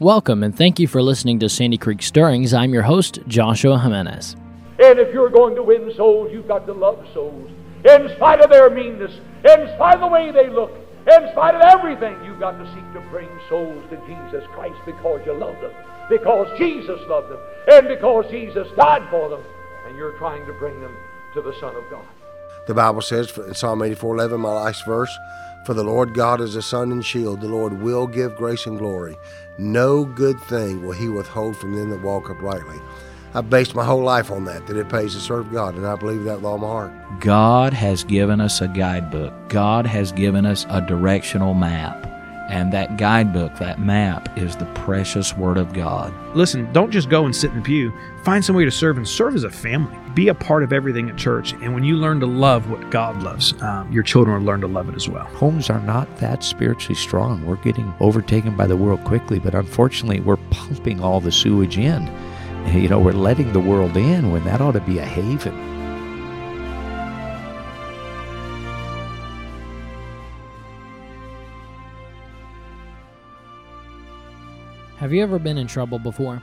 Welcome and thank you for listening to Sandy Creek Stirrings. I'm your host, Joshua Jimenez. And if you're going to win souls, you've got to love souls. In spite of their meanness, in spite of the way they look, in spite of everything, you've got to seek to bring souls to Jesus Christ because you love them, because Jesus loved them, and because Jesus died for them, and you're trying to bring them to the Son of God. The Bible says in Psalm 84 11, my last verse, For the Lord God is a sun and shield. The Lord will give grace and glory. No good thing will he withhold from them that walk uprightly. I based my whole life on that, that it pays to serve God, and I believe that with all my heart. God has given us a guidebook. God has given us a directional map. And that guidebook, that map, is the precious Word of God. Listen, don't just go and sit in the pew. Find some way to serve and serve as a family. Be a part of everything at church. And when you learn to love what God loves, um, your children will learn to love it as well. Homes are not that spiritually strong. We're getting overtaken by the world quickly, but unfortunately, we're pumping all the sewage in. You know, we're letting the world in when that ought to be a haven. Have you ever been in trouble before?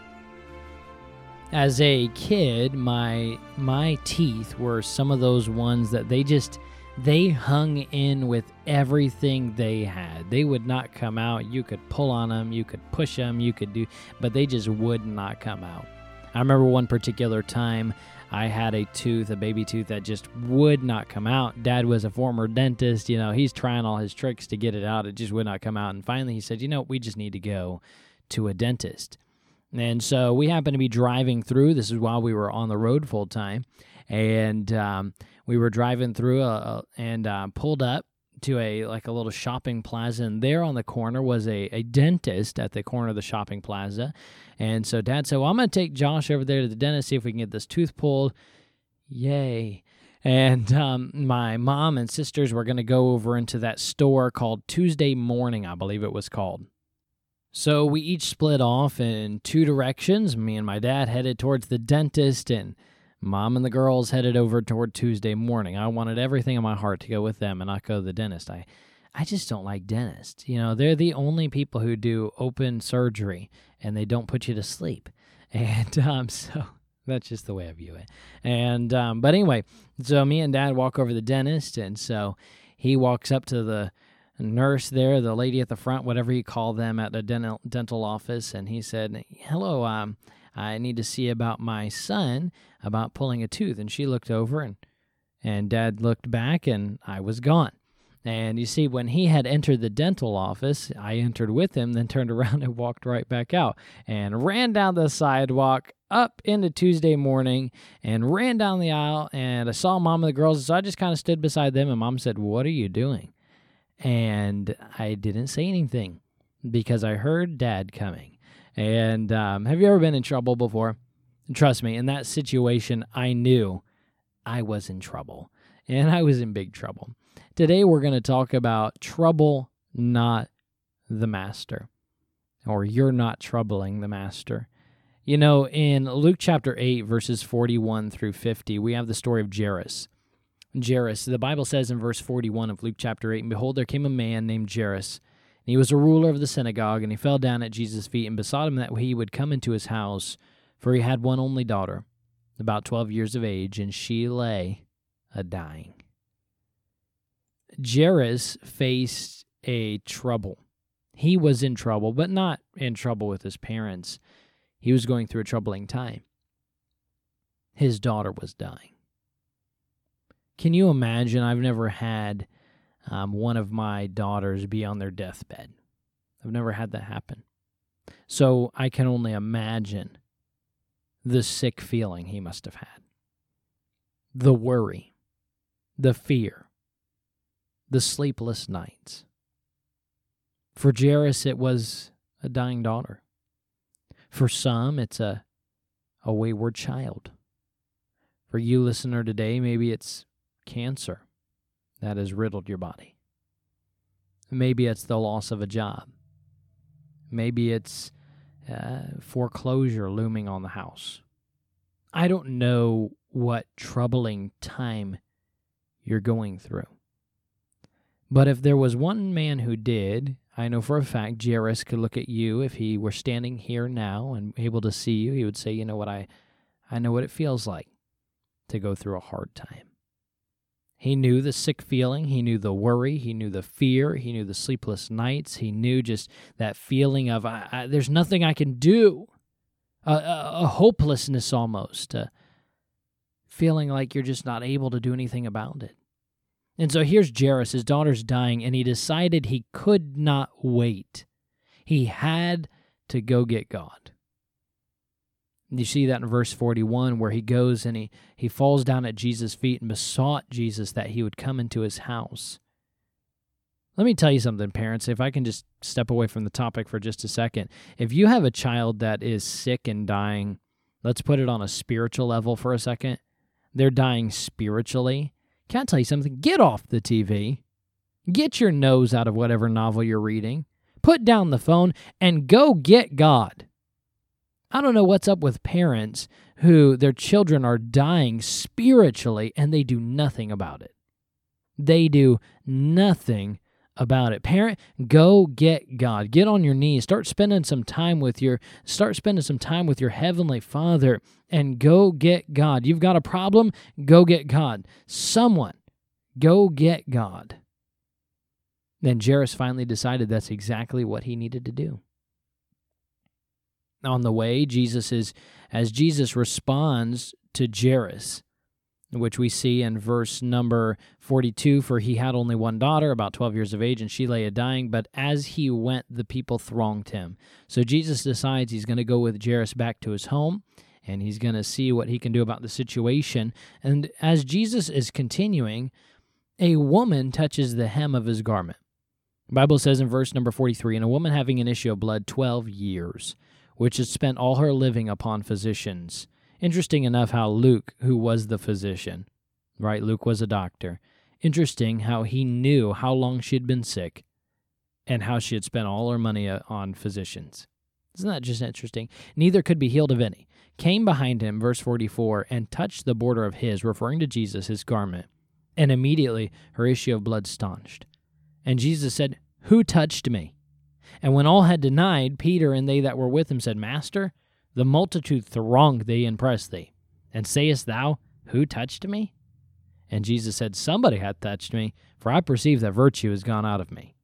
As a kid, my my teeth were some of those ones that they just they hung in with everything they had. They would not come out. You could pull on them, you could push them, you could do, but they just would not come out. I remember one particular time I had a tooth, a baby tooth that just would not come out. Dad was a former dentist, you know, he's trying all his tricks to get it out. It just would not come out. And finally he said, "You know, we just need to go to a dentist." And so we happened to be driving through. This is while we were on the road full time, and um, we were driving through a, a, and uh, pulled up to a like a little shopping plaza. And there on the corner was a, a dentist at the corner of the shopping plaza. And so Dad said, "Well, I'm going to take Josh over there to the dentist see if we can get this tooth pulled." Yay! And um, my mom and sisters were going to go over into that store called Tuesday Morning, I believe it was called. So we each split off in two directions. Me and my dad headed towards the dentist, and mom and the girls headed over toward Tuesday morning. I wanted everything in my heart to go with them and not go to the dentist. I, I just don't like dentists. You know, they're the only people who do open surgery and they don't put you to sleep. And um, so that's just the way I view it. And um, but anyway, so me and dad walk over to the dentist, and so he walks up to the nurse there, the lady at the front, whatever you call them at the dental dental office, and he said, "Hello, um, I need to see about my son about pulling a tooth." And she looked over, and and Dad looked back, and I was gone. And you see, when he had entered the dental office, I entered with him, then turned around and walked right back out and ran down the sidewalk up into Tuesday morning and ran down the aisle. And I saw mom and the girls, so I just kind of stood beside them. And mom said, What are you doing? And I didn't say anything because I heard dad coming. And um, have you ever been in trouble before? Trust me, in that situation, I knew I was in trouble and I was in big trouble. Today, we're going to talk about trouble, not the master, or you're not troubling the master. You know, in Luke chapter 8, verses 41 through 50, we have the story of Jairus. Jairus. The Bible says in verse 41 of Luke chapter 8, And behold, there came a man named Jairus, and he was a ruler of the synagogue, and he fell down at Jesus' feet and besought him that he would come into his house, for he had one only daughter, about 12 years of age, and she lay a dying. Jairus faced a trouble. He was in trouble, but not in trouble with his parents. He was going through a troubling time. His daughter was dying. Can you imagine? I've never had um, one of my daughters be on their deathbed. I've never had that happen. So I can only imagine the sick feeling he must have had, the worry, the fear, the sleepless nights. For Jairus, it was a dying daughter. For some, it's a, a wayward child. For you, listener, today, maybe it's cancer that has riddled your body. Maybe it's the loss of a job. Maybe it's uh, foreclosure looming on the house. I don't know what troubling time you're going through. But if there was one man who did, I know for a fact Jairus could look at you if he were standing here now and able to see you. He would say, "You know what I, I know what it feels like to go through a hard time." He knew the sick feeling. He knew the worry. He knew the fear. He knew the sleepless nights. He knew just that feeling of I, I, there's nothing I can do, a, a, a hopelessness almost, a feeling like you're just not able to do anything about it. And so here's Jairus, his daughter's dying, and he decided he could not wait. He had to go get God. You see that in verse 41 where he goes and he, he falls down at Jesus' feet and besought Jesus that he would come into his house. Let me tell you something, parents, if I can just step away from the topic for just a second. If you have a child that is sick and dying, let's put it on a spiritual level for a second. They're dying spiritually. Can I tell you something? Get off the TV. Get your nose out of whatever novel you're reading. Put down the phone and go get God. I don't know what's up with parents who their children are dying spiritually and they do nothing about it. They do nothing about it. Parent, go get God. Get on your knees. Start spending some time with your start spending some time with your heavenly Father and go get God. You've got a problem? Go get God. Someone go get God. Then Jairus finally decided that's exactly what he needed to do on the way, Jesus is as Jesus responds to Jairus, which we see in verse number 42 for he had only one daughter about 12 years of age and she lay a dying but as he went the people thronged him. So jesus decides he's going to go with jairus back to his home and he's going to see what he can do about the situation. And as jesus is continuing a woman touches the hem of his garment. The bible says in verse number 43 and a woman having an issue of blood 12 years which had spent all her living upon physicians. Interesting enough how Luke, who was the physician, right? Luke was a doctor. Interesting how he knew how long she had been sick and how she had spent all her money uh, on physicians. Isn't that just interesting? Neither could be healed of any. Came behind him, verse 44, and touched the border of his, referring to Jesus, his garment. And immediately her issue of blood staunched. And Jesus said, Who touched me? And when all had denied, Peter and they that were with him said, Master, the multitude thronged thee and pressed thee. And sayest thou, Who touched me? And Jesus said, Somebody hath touched me, for I perceive that virtue is gone out of me.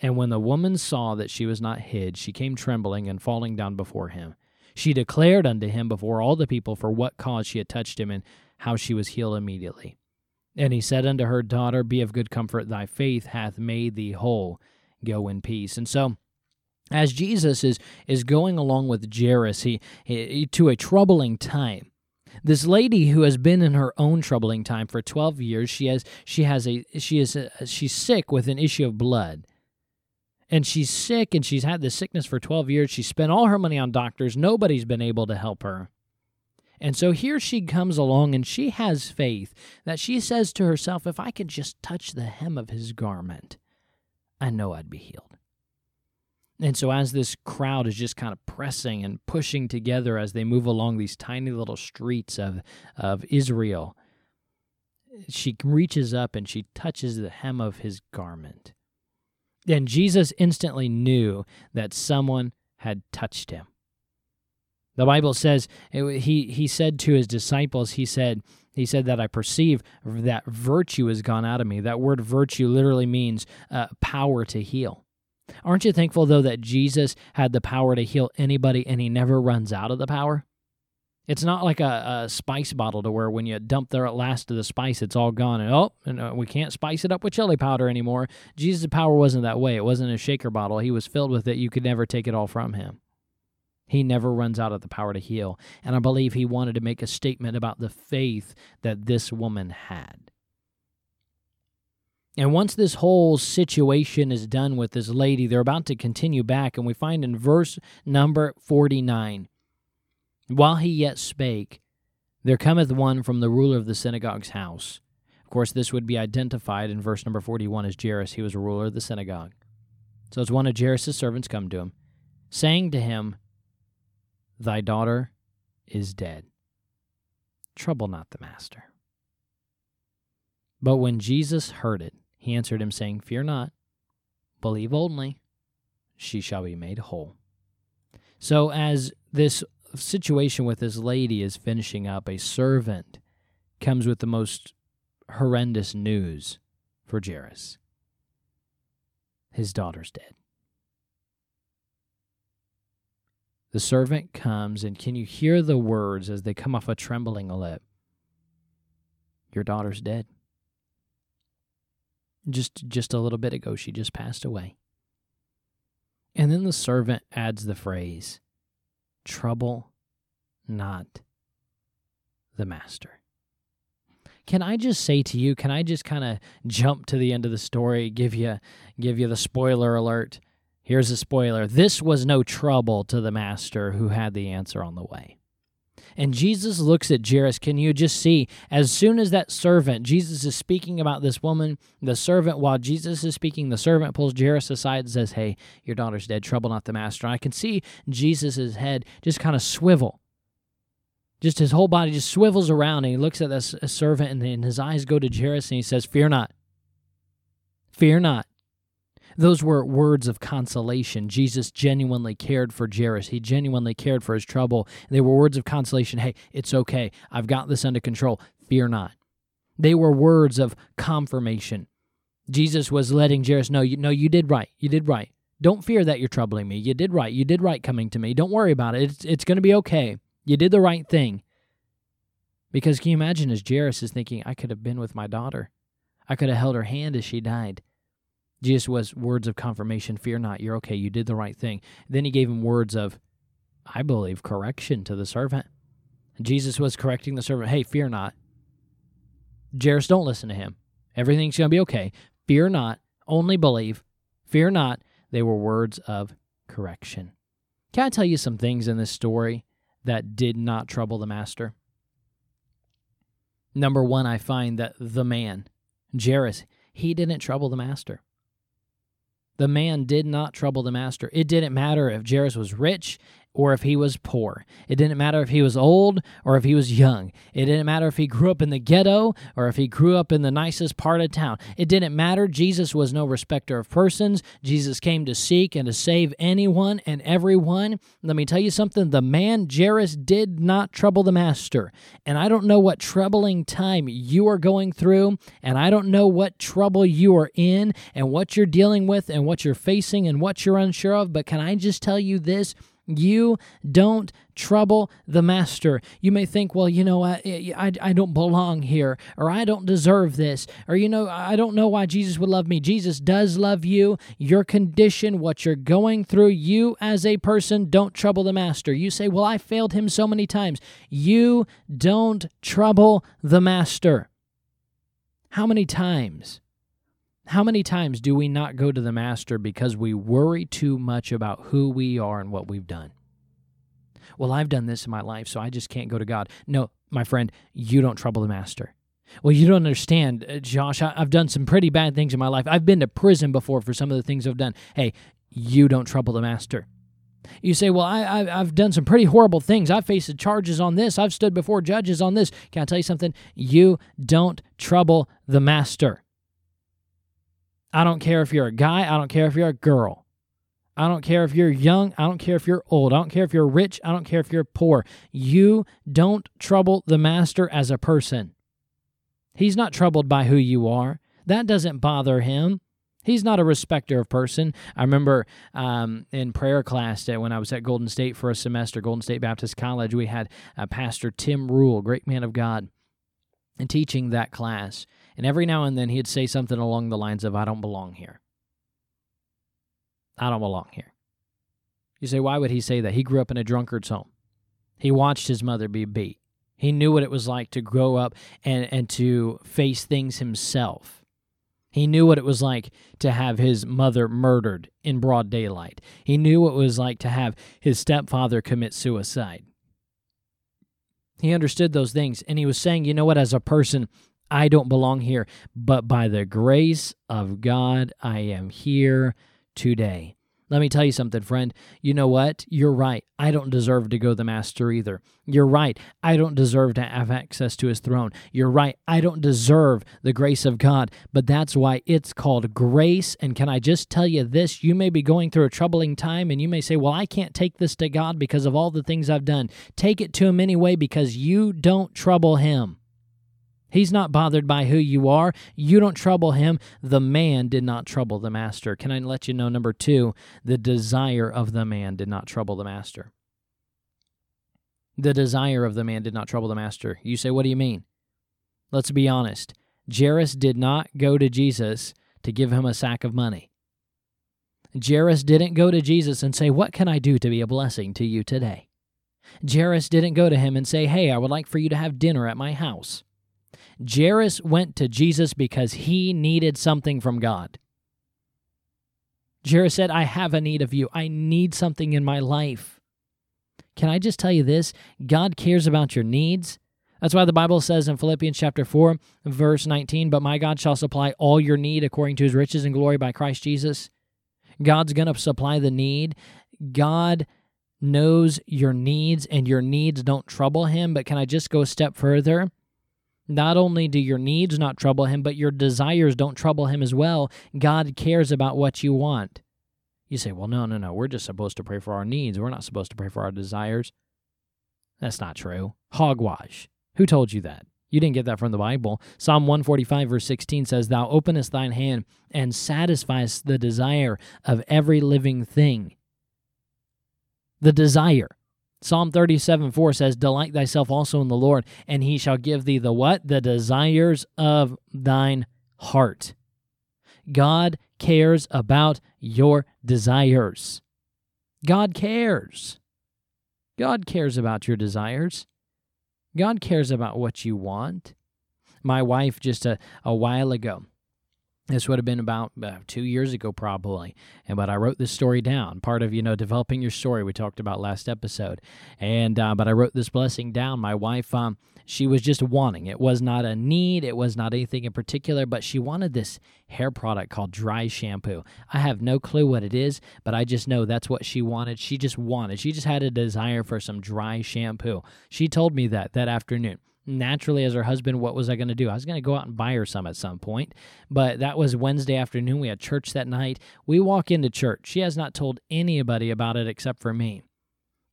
And when the woman saw that she was not hid, she came trembling and falling down before him. She declared unto him before all the people for what cause she had touched him and how she was healed immediately. And he said unto her, Daughter, be of good comfort, thy faith hath made thee whole go in peace. And so, as Jesus is is going along with Jairus, he, he to a troubling time. This lady who has been in her own troubling time for 12 years, she has she has a she is a, she's sick with an issue of blood. And she's sick and she's had this sickness for 12 years. She spent all her money on doctors. Nobody's been able to help her. And so here she comes along and she has faith that she says to herself, if I can just touch the hem of his garment, I know I'd be healed. And so, as this crowd is just kind of pressing and pushing together as they move along these tiny little streets of, of Israel, she reaches up and she touches the hem of his garment. And Jesus instantly knew that someone had touched him. The Bible says he he said to his disciples, he said, he said that I perceive that virtue has gone out of me. That word virtue literally means uh, power to heal. Aren't you thankful, though, that Jesus had the power to heal anybody and he never runs out of the power? It's not like a, a spice bottle to where when you dump the last of the spice, it's all gone. And oh, and, uh, we can't spice it up with chili powder anymore. Jesus' power wasn't that way. It wasn't a shaker bottle. He was filled with it. You could never take it all from him. He never runs out of the power to heal. And I believe he wanted to make a statement about the faith that this woman had. And once this whole situation is done with this lady, they're about to continue back, and we find in verse number 49 While he yet spake, there cometh one from the ruler of the synagogue's house. Of course, this would be identified in verse number 41 as Jairus. He was a ruler of the synagogue. So as one of Jairus' servants come to him, saying to him, Thy daughter is dead. Trouble not the master. But when Jesus heard it, he answered him, saying, Fear not, believe only, she shall be made whole. So, as this situation with this lady is finishing up, a servant comes with the most horrendous news for Jairus. His daughter's dead. The servant comes, and can you hear the words as they come off a trembling lip? Your daughter's dead. Just just a little bit ago she just passed away. And then the servant adds the phrase, trouble not the master. Can I just say to you, can I just kind of jump to the end of the story, give you give you the spoiler alert? Here's a spoiler. This was no trouble to the master who had the answer on the way. And Jesus looks at Jairus. Can you just see, as soon as that servant, Jesus is speaking about this woman, the servant, while Jesus is speaking, the servant pulls Jairus aside and says, Hey, your daughter's dead. Trouble not the master. And I can see Jesus' head just kind of swivel. Just his whole body just swivels around and he looks at this servant and, and his eyes go to Jairus and he says, Fear not. Fear not. Those were words of consolation. Jesus genuinely cared for Jairus. He genuinely cared for his trouble. They were words of consolation. Hey, it's okay. I've got this under control. Fear not. They were words of confirmation. Jesus was letting Jairus know, you know, you did right. You did right. Don't fear that you're troubling me. You did right. You did right coming to me. Don't worry about it. It's, it's going to be okay. You did the right thing. Because can you imagine as Jairus is thinking, I could have been with my daughter. I could have held her hand as she died. Jesus was words of confirmation fear not, you're okay, you did the right thing. Then he gave him words of, I believe, correction to the servant. Jesus was correcting the servant, hey, fear not. Jairus, don't listen to him. Everything's going to be okay. Fear not, only believe. Fear not. They were words of correction. Can I tell you some things in this story that did not trouble the master? Number one, I find that the man, Jairus, he didn't trouble the master. The man did not trouble the master. It didn't matter if Jairus was rich or if he was poor. It didn't matter if he was old or if he was young. It didn't matter if he grew up in the ghetto or if he grew up in the nicest part of town. It didn't matter. Jesus was no respecter of persons. Jesus came to seek and to save anyone and everyone. Let me tell you something the man Jairus did not trouble the master. And I don't know what troubling time you are going through, and I don't know what trouble you are in and what you're dealing with and what you're facing and what you're unsure of, but can I just tell you this? You don't trouble the master. You may think, well, you know, I, I, I don't belong here, or I don't deserve this, or, you know, I don't know why Jesus would love me. Jesus does love you. Your condition, what you're going through, you as a person, don't trouble the master. You say, well, I failed him so many times. You don't trouble the master. How many times? How many times do we not go to the Master because we worry too much about who we are and what we've done? Well, I've done this in my life, so I just can't go to God. No, my friend, you don't trouble the Master. Well, you don't understand, uh, Josh. I, have done some pretty bad things in my life. I've been to prison before for some of the things I've done. Hey, you don't trouble the Master. You say, Well, I, I, have done some pretty horrible things. I've faced charges on this. I've stood before judges on this. Can I tell you something? You don't trouble the Master. I don't care if you're a guy. I don't care if you're a girl. I don't care if you're young. I don't care if you're old. I don't care if you're rich. I don't care if you're poor. You don't trouble the master as a person. He's not troubled by who you are. That doesn't bother him. He's not a respecter of person. I remember um, in prayer class that when I was at Golden State for a semester, Golden State Baptist College, we had uh, Pastor Tim Rule, great man of God, and teaching that class. And every now and then he'd say something along the lines of, I don't belong here. I don't belong here. You say, why would he say that? He grew up in a drunkard's home. He watched his mother be beat. He knew what it was like to grow up and, and to face things himself. He knew what it was like to have his mother murdered in broad daylight. He knew what it was like to have his stepfather commit suicide. He understood those things, and he was saying, you know what, as a person, I don't belong here, but by the grace of God, I am here today. Let me tell you something, friend. You know what? You're right. I don't deserve to go to the master either. You're right. I don't deserve to have access to his throne. You're right. I don't deserve the grace of God. But that's why it's called grace. And can I just tell you this? You may be going through a troubling time and you may say, Well, I can't take this to God because of all the things I've done. Take it to him anyway because you don't trouble him. He's not bothered by who you are. You don't trouble him. The man did not trouble the master. Can I let you know, number two, the desire of the man did not trouble the master. The desire of the man did not trouble the master. You say, what do you mean? Let's be honest. Jairus did not go to Jesus to give him a sack of money. Jairus didn't go to Jesus and say, What can I do to be a blessing to you today? Jairus didn't go to him and say, Hey, I would like for you to have dinner at my house. Jairus went to Jesus because he needed something from God. Jairus said, I have a need of you. I need something in my life. Can I just tell you this? God cares about your needs. That's why the Bible says in Philippians chapter 4, verse 19, But my God shall supply all your need according to his riches and glory by Christ Jesus. God's going to supply the need. God knows your needs, and your needs don't trouble him. But can I just go a step further? Not only do your needs not trouble him, but your desires don't trouble him as well. God cares about what you want. You say, well, no, no, no. We're just supposed to pray for our needs. We're not supposed to pray for our desires. That's not true. Hogwash. Who told you that? You didn't get that from the Bible. Psalm 145, verse 16 says, Thou openest thine hand and satisfiest the desire of every living thing. The desire. Psalm 37 4 says, Delight thyself also in the Lord, and he shall give thee the what? The desires of thine heart. God cares about your desires. God cares. God cares about your desires. God cares about what you want. My wife, just a, a while ago, this would have been about uh, two years ago probably and but i wrote this story down part of you know developing your story we talked about last episode and uh, but i wrote this blessing down. My wife um, she was just wanting. It was not a need it was not anything in particular but she wanted this hair product called dry shampoo. I have no clue what it is but i just know that's what she wanted. She just wanted she just had a desire for some dry shampoo. She told me that that afternoon naturally as her husband what was i going to do? I was going to go out and buy her some at some point but that was wednesday afternoon. We had church that night. We walk into church. She has not told anybody about it except for me.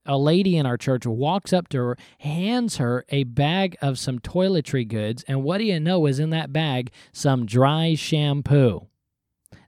A lady in our church walks up to her hands her a bag of some toiletry goods and what do you know is in that bag some dry shampoo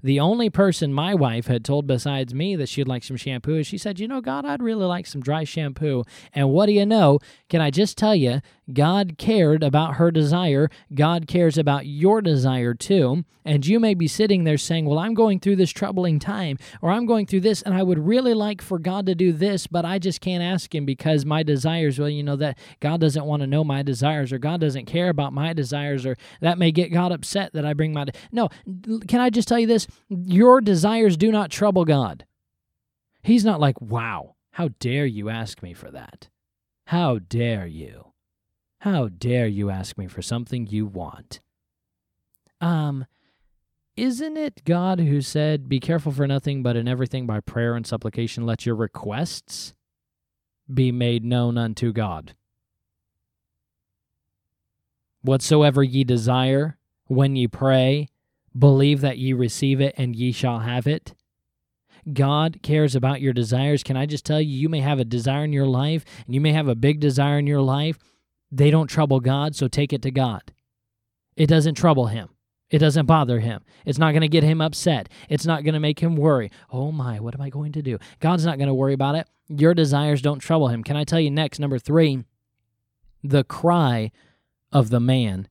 the only person my wife had told besides me that she'd like some shampoo is she said, You know, God, I'd really like some dry shampoo. And what do you know? Can I just tell you, God cared about her desire. God cares about your desire too. And you may be sitting there saying, Well, I'm going through this troubling time, or I'm going through this, and I would really like for God to do this, but I just can't ask Him because my desires, well, you know, that God doesn't want to know my desires, or God doesn't care about my desires, or that may get God upset that I bring my. De- no, can I just tell you this? Your desires do not trouble God. He's not like, Wow, how dare you ask me for that? How dare you? How dare you ask me for something you want? Um, isn't it God who said, Be careful for nothing, but in everything by prayer and supplication let your requests be made known unto God? Whatsoever ye desire, when ye pray, believe that ye receive it, and ye shall have it. God cares about your desires. Can I just tell you, you may have a desire in your life, and you may have a big desire in your life, they don't trouble God, so take it to God. It doesn't trouble him. It doesn't bother him. It's not going to get him upset. It's not going to make him worry. Oh my, what am I going to do? God's not going to worry about it. Your desires don't trouble him. Can I tell you next? Number three, the cry of the man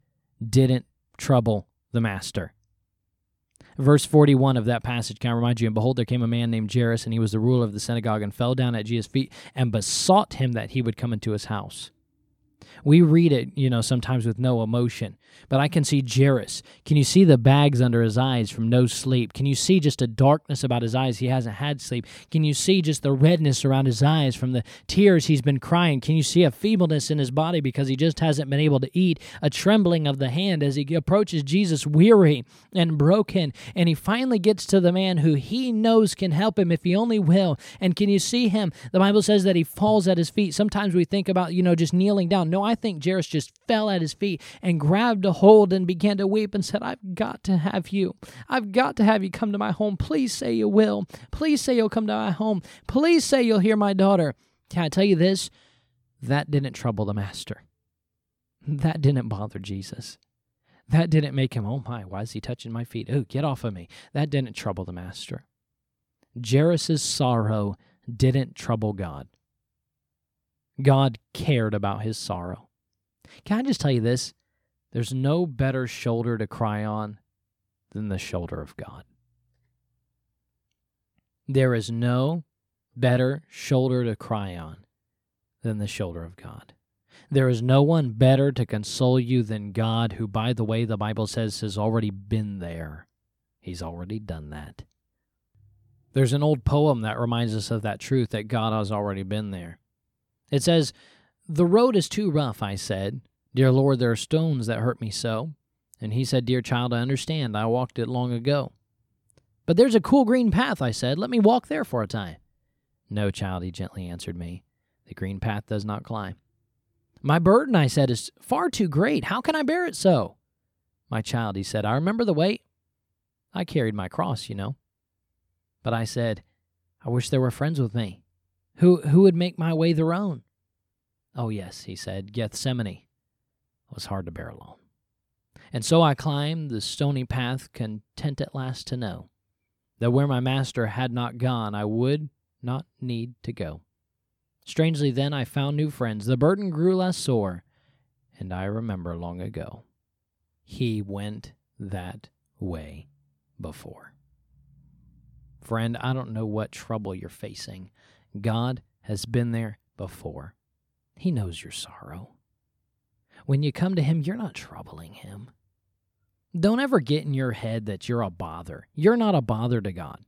didn't trouble the master. Verse 41 of that passage can I remind you, and behold, there came a man named Jairus, and he was the ruler of the synagogue, and fell down at Jesus' feet and besought him that he would come into his house. We read it, you know, sometimes with no emotion. But I can see Jairus. Can you see the bags under his eyes from no sleep? Can you see just a darkness about his eyes? He hasn't had sleep. Can you see just the redness around his eyes from the tears he's been crying? Can you see a feebleness in his body because he just hasn't been able to eat? A trembling of the hand as he approaches Jesus, weary and broken. And he finally gets to the man who he knows can help him if he only will. And can you see him? The Bible says that he falls at his feet. Sometimes we think about, you know, just kneeling down. No, I think Jairus just fell at his feet and grabbed a hold and began to weep and said, I've got to have you. I've got to have you come to my home. Please say you will. Please say you'll come to my home. Please say you'll hear my daughter. Can I tell you this? That didn't trouble the master. That didn't bother Jesus. That didn't make him, oh my, why is he touching my feet? Oh, get off of me. That didn't trouble the master. Jairus' sorrow didn't trouble God. God cared about his sorrow. Can I just tell you this? There's no better shoulder to cry on than the shoulder of God. There is no better shoulder to cry on than the shoulder of God. There is no one better to console you than God, who, by the way, the Bible says has already been there. He's already done that. There's an old poem that reminds us of that truth that God has already been there. It says, The road is too rough, I said. Dear Lord, there are stones that hurt me so. And he said, Dear child, I understand. I walked it long ago. But there's a cool green path, I said. Let me walk there for a time. No, child, he gently answered me. The green path does not climb. My burden, I said, is far too great. How can I bear it so? My child, he said, I remember the weight. I carried my cross, you know. But I said, I wish there were friends with me. Who, who would make my way their own? Oh, yes, he said, Gethsemane was hard to bear alone. And so I climbed the stony path, content at last to know that where my master had not gone, I would not need to go. Strangely, then I found new friends. The burden grew less sore, and I remember long ago. He went that way before. Friend, I don't know what trouble you're facing. God has been there before. He knows your sorrow. When you come to Him, you're not troubling Him. Don't ever get in your head that you're a bother. You're not a bother to God.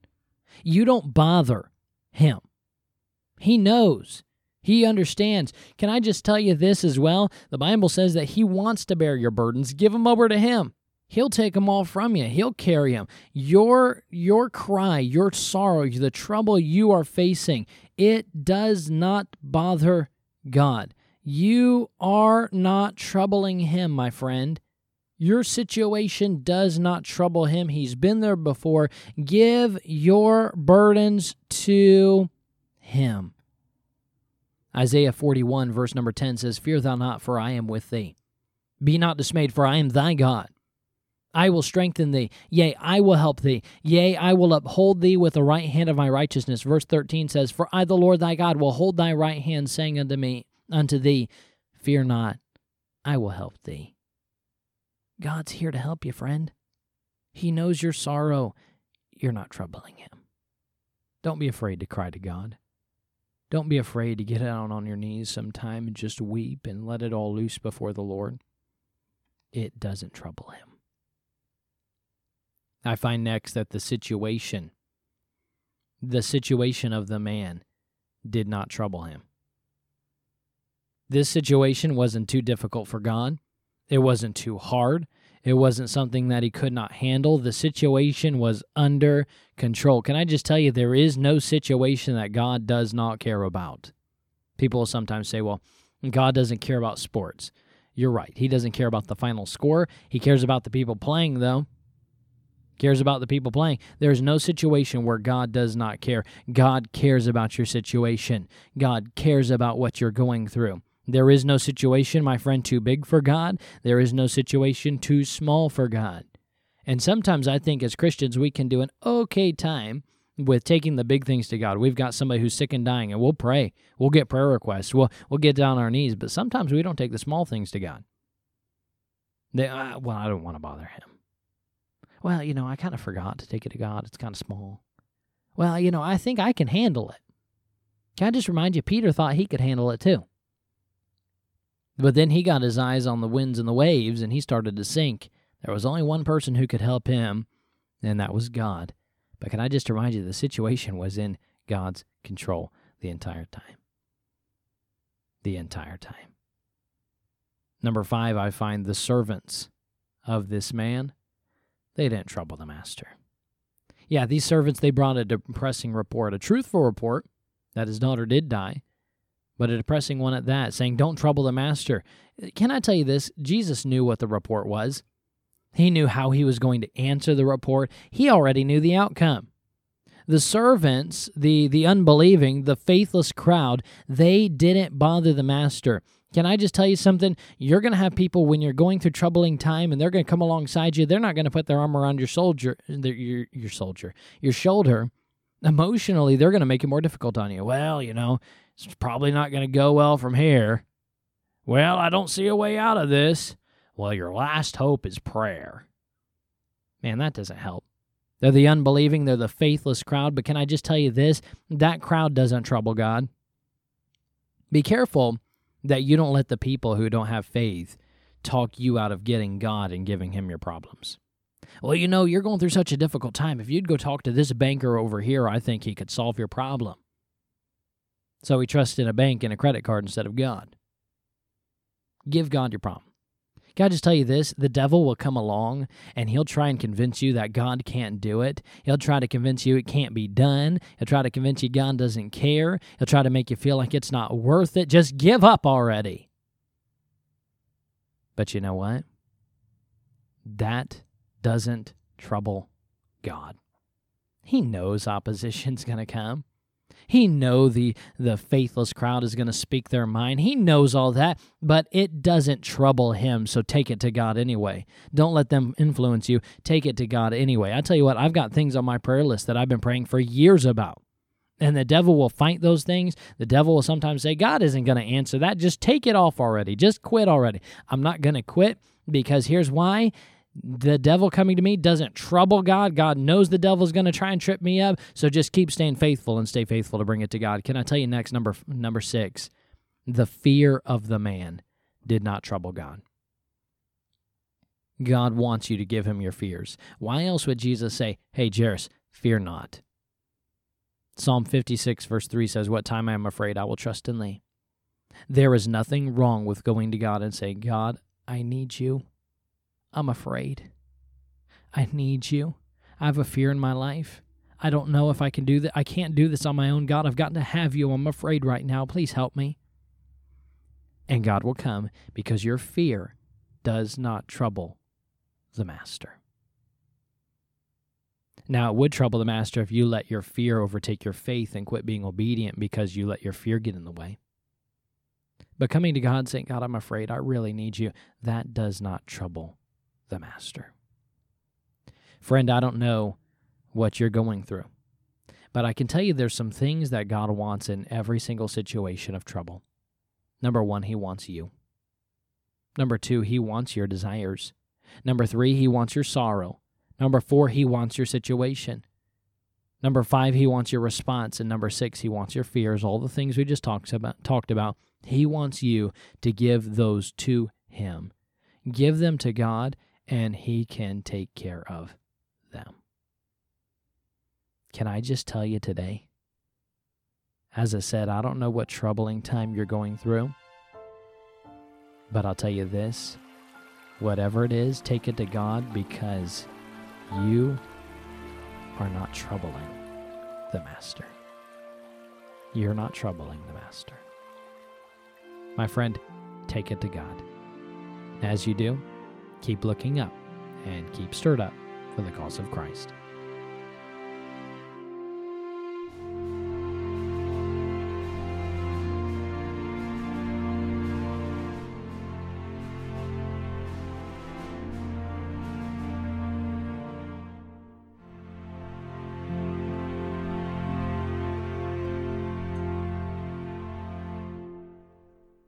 You don't bother Him. He knows. He understands. Can I just tell you this as well? The Bible says that He wants to bear your burdens. Give them over to Him. He'll take them all from you. He'll carry them. Your your cry, your sorrow, the trouble you are facing, it does not bother God. You are not troubling him, my friend. Your situation does not trouble him. He's been there before. Give your burdens to him. Isaiah 41, verse number 10 says, Fear thou not, for I am with thee. Be not dismayed, for I am thy God. I will strengthen thee. Yea, I will help thee. Yea, I will uphold thee with the right hand of my righteousness. Verse 13 says, For I, the Lord thy God, will hold thy right hand, saying unto me, unto thee, Fear not, I will help thee. God's here to help you, friend. He knows your sorrow. You're not troubling him. Don't be afraid to cry to God. Don't be afraid to get down on your knees sometime and just weep and let it all loose before the Lord. It doesn't trouble him. I find next that the situation, the situation of the man, did not trouble him. This situation wasn't too difficult for God. It wasn't too hard. It wasn't something that he could not handle. The situation was under control. Can I just tell you, there is no situation that God does not care about. People sometimes say, well, God doesn't care about sports. You're right. He doesn't care about the final score. He cares about the people playing, though. Cares about the people playing. There's no situation where God does not care. God cares about your situation. God cares about what you're going through. There is no situation, my friend, too big for God. There is no situation too small for God. And sometimes I think as Christians, we can do an okay time with taking the big things to God. We've got somebody who's sick and dying, and we'll pray. We'll get prayer requests. We'll, we'll get down on our knees. But sometimes we don't take the small things to God. They, uh, well, I don't want to bother him. Well, you know, I kind of forgot to take it to God. It's kind of small. Well, you know, I think I can handle it. Can I just remind you, Peter thought he could handle it too. But then he got his eyes on the winds and the waves and he started to sink. There was only one person who could help him, and that was God. But can I just remind you, the situation was in God's control the entire time. The entire time. Number five, I find the servants of this man, they didn't trouble the master. Yeah, these servants, they brought a depressing report, a truthful report that his daughter did die, but a depressing one at that, saying, Don't trouble the master. Can I tell you this? Jesus knew what the report was. He knew how he was going to answer the report. He already knew the outcome. The servants, the, the unbelieving, the faithless crowd, they didn't bother the master. Can I just tell you something? You're going to have people when you're going through troubling time and they're going to come alongside you. They're not going to put their arm around your soldier, your, your soldier, your shoulder. Emotionally, they're going to make it more difficult on you. Well, you know, it's probably not going to go well from here. Well, I don't see a way out of this. Well, your last hope is prayer. Man, that doesn't help. They're the unbelieving, they're the faithless crowd. But can I just tell you this? That crowd doesn't trouble God. Be careful that you don't let the people who don't have faith talk you out of getting God and giving Him your problems. Well, you know, you're going through such a difficult time. If you'd go talk to this banker over here, I think he could solve your problem. So he trusts in a bank and a credit card instead of God. Give God your problem. Can I just tell you this? The devil will come along and he'll try and convince you that God can't do it. He'll try to convince you it can't be done. He'll try to convince you God doesn't care. He'll try to make you feel like it's not worth it. Just give up already. But you know what? That doesn't trouble God. He knows opposition's going to come. He know the the faithless crowd is going to speak their mind. He knows all that, but it doesn't trouble him. So take it to God anyway. Don't let them influence you. Take it to God anyway. I tell you what, I've got things on my prayer list that I've been praying for years about. And the devil will fight those things. The devil will sometimes say, God isn't going to answer that. Just take it off already. Just quit already. I'm not going to quit because here's why the devil coming to me doesn't trouble God. God knows the devil's going to try and trip me up. So just keep staying faithful and stay faithful to bring it to God. Can I tell you next number number 6? The fear of the man did not trouble God. God wants you to give him your fears. Why else would Jesus say, "Hey Jairus, fear not." Psalm 56 verse 3 says, "What time I am afraid, I will trust in thee." There is nothing wrong with going to God and saying, "God, I need you." I'm afraid. I need you. I have a fear in my life. I don't know if I can do that. I can't do this on my own. God, I've got to have you. I'm afraid right now. Please help me. And God will come because your fear does not trouble the master. Now, it would trouble the master if you let your fear overtake your faith and quit being obedient because you let your fear get in the way. But coming to God saying, God, I'm afraid, I really need you, that does not trouble the Master. Friend, I don't know what you're going through, but I can tell you there's some things that God wants in every single situation of trouble. Number one, He wants you. Number two, He wants your desires. Number three, He wants your sorrow. Number four, He wants your situation. Number five, He wants your response. And number six, He wants your fears, all the things we just talked about. Talked about. He wants you to give those to Him. Give them to God and He can take care of them. Can I just tell you today? As I said, I don't know what troubling time you're going through, but I'll tell you this whatever it is, take it to God because you are not troubling the Master. You're not troubling the Master. My friend, take it to God. As you do, keep looking up and keep stirred up for the cause of Christ.